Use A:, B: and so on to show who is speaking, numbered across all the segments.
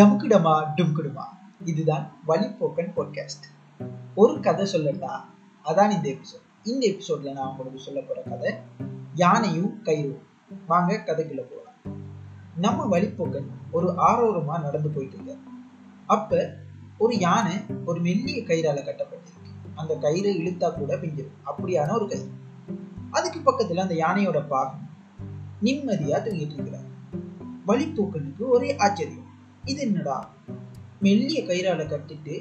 A: டமுக்கிடமா டும்கிடுமா. இதுதான் வழிப்போக்கன் பாட்காஸ்ட் ஒரு கதை சொல்லட்டா? அதான் இந்த எபிசோட் இந்த எபிசோட்ல நான் உங்களுக்கு சொல்ல போற கதை யானையும் கயிறும். வாங்க கதைக்குள்ள போகலாம் நம்ம வழிப்போக்கன் ஒரு ஆரோரமா நடந்து போயிட்டு இருக்காரு. அப்ப ஒரு யானை ஒரு மெல்லிய கயிறால கட்டப்பட்டிருக்கு. அந்த கயிறை இழுத்தா கூட பிஞ்சிடும் அப்படியான ஒரு கயிறு. அதுக்கு பக்கத்துல அந்த யானையோட பாகம் நிம்மதியா தூங்கிட்டு இருக்கிறார். வழிப்போக்கனுக்கு ஒரே ஆச்சரியம். இது என்னடா மெல்லிய கயிறால கட்டிட்டு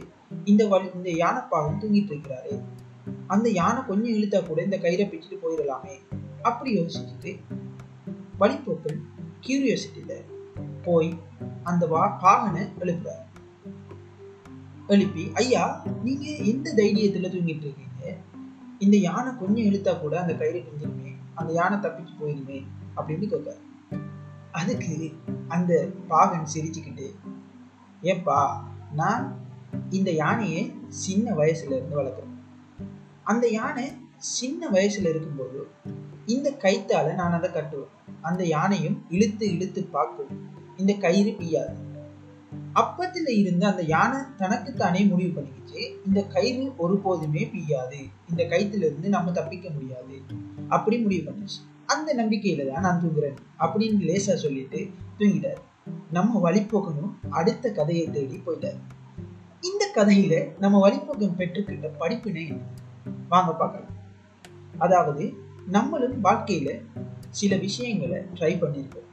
A: இந்த வழி இந்த யானைப்பாகம் தூங்கிட்டு இருக்கிறாரு. அந்த யானை கொஞ்சம் இழுத்தா கூட இந்த கயிறை பிச்சுட்டு போயிடலாமே. அப்படி யோசிச்சுட்டு வழிப்போக்கன் கியூரியோசிட்டியில போய் அந்த வா பாகனை எழுப்புறாரு. எழுப்பி ஐயா நீங்க எந்த தைரியத்துல தூங்கிட்டு இருக்கீங்க? இந்த யானை கொஞ்சம் இழுத்தா கூட அந்த கயிறு பிஞ்சிருமே அந்த யானை தப்பிச்சு போயிருமே அப்படின்னு கேட்காரு அதுக்கு அந்த பாகன் சிரிச்சுக்கிட்டு ஏப்பா நான் இந்த யானையை சின்ன வயசுல இருந்து வளர்க்குறேன். அந்த யானை சின்ன வயசுல இருக்கும்போது இந்த கைத்தால நான் அதை கட்டுவேன். அந்த யானையும் இழுத்து இழுத்து பார்க்கும். இந்த கயிறு பிய்யாது. அப்பத்துல இருந்து அந்த யானை தனக்குத்தானே முடிவு பண்ணிக்கிச்சு இந்த கயிறு ஒருபோதுமே பிய்யாது. இந்த கயிற்றுல இருந்து நம்ம தப்பிக்க முடியாது. அப்படி முடிவு பண்ணிச்சு. அந்த நம்பிக்கையில தான் நான் தூங்குறேன் அப்படின்னு லேசா சொல்லிட்டு தூங்கிட்டார். நம்ம வழிபோக்கனும் அடுத்த கதையை தேடி போயிட்டார். இந்த கதையில நம்ம வழிபோக்கம் பெற்றுக்கிட்ட படிப்பினை என்ன? வாங்க பார்க்கலாம். அதாவது நம்மளும் வாழ்க்கையில சில விஷயங்களை ட்ரை பண்ணியிருக்கோம்.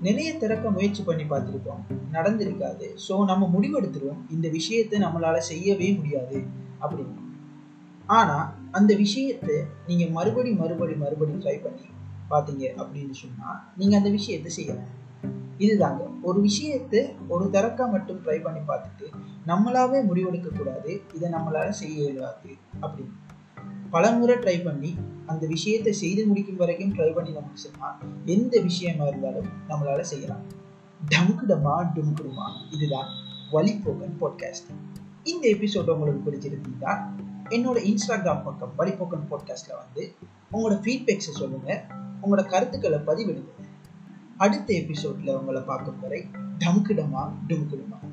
A: நிறைய திறக்க முயற்சி பண்ணி பார்த்துருக்கோம். நடந்திருக்காது. ஸோ நம்ம முடிவெடுத்துருவோம். இந்த விஷயத்தை நம்மளால செய்யவே முடியாது அப்படின்னு. ஆனால் அந்த விஷயத்தை நீங்கள் மறுபடி மறுபடி மறுபடி ட்ரை பண்ணி பார்த்தீங்க அப்படின்னு சொன்னால் நீங்கள் அந்த விஷயத்தை செய்யலாம் இதுதாங்க. ஒரு விஷயத்தை ஒரு தரக்க மட்டும் ட்ரை பண்ணி பார்த்துட்டு நம்மளாவே முடிவெடுக்கக்கூடாது இதை நம்மளால் செய்ய இயலாது அப்படின்னு. பல முறை ட்ரை பண்ணி அந்த விஷயத்தை செய்து முடிக்கும் வரைக்கும் ட்ரை பண்ணி நமக்கு சொன்னால் எந்த விஷயமா இருந்தாலும் நம்மளால் செய்யலாம். டம்குடமா டுமுக்குடுமா இதுதான் வழிபோக்கன் பாட்காஸ்ட் இந்த எபிசோட் உங்களுக்கு பிடிச்சிருந்தீங்கன்னா என்னோட இன்ஸ்டாகிராம் பக்கம் வழிபோக்கன் பாட்காஸ்ட்ல வந்து உங்களோட ஃபீட்பேக்ஸை சொல்லுங்க. உங்களோட கருத்துக்களை பதிவிடுங்க. அடுத்த எபிசோட்ல உங்களை பார்க்கும் வரை டம்குடமா டும்குடுமா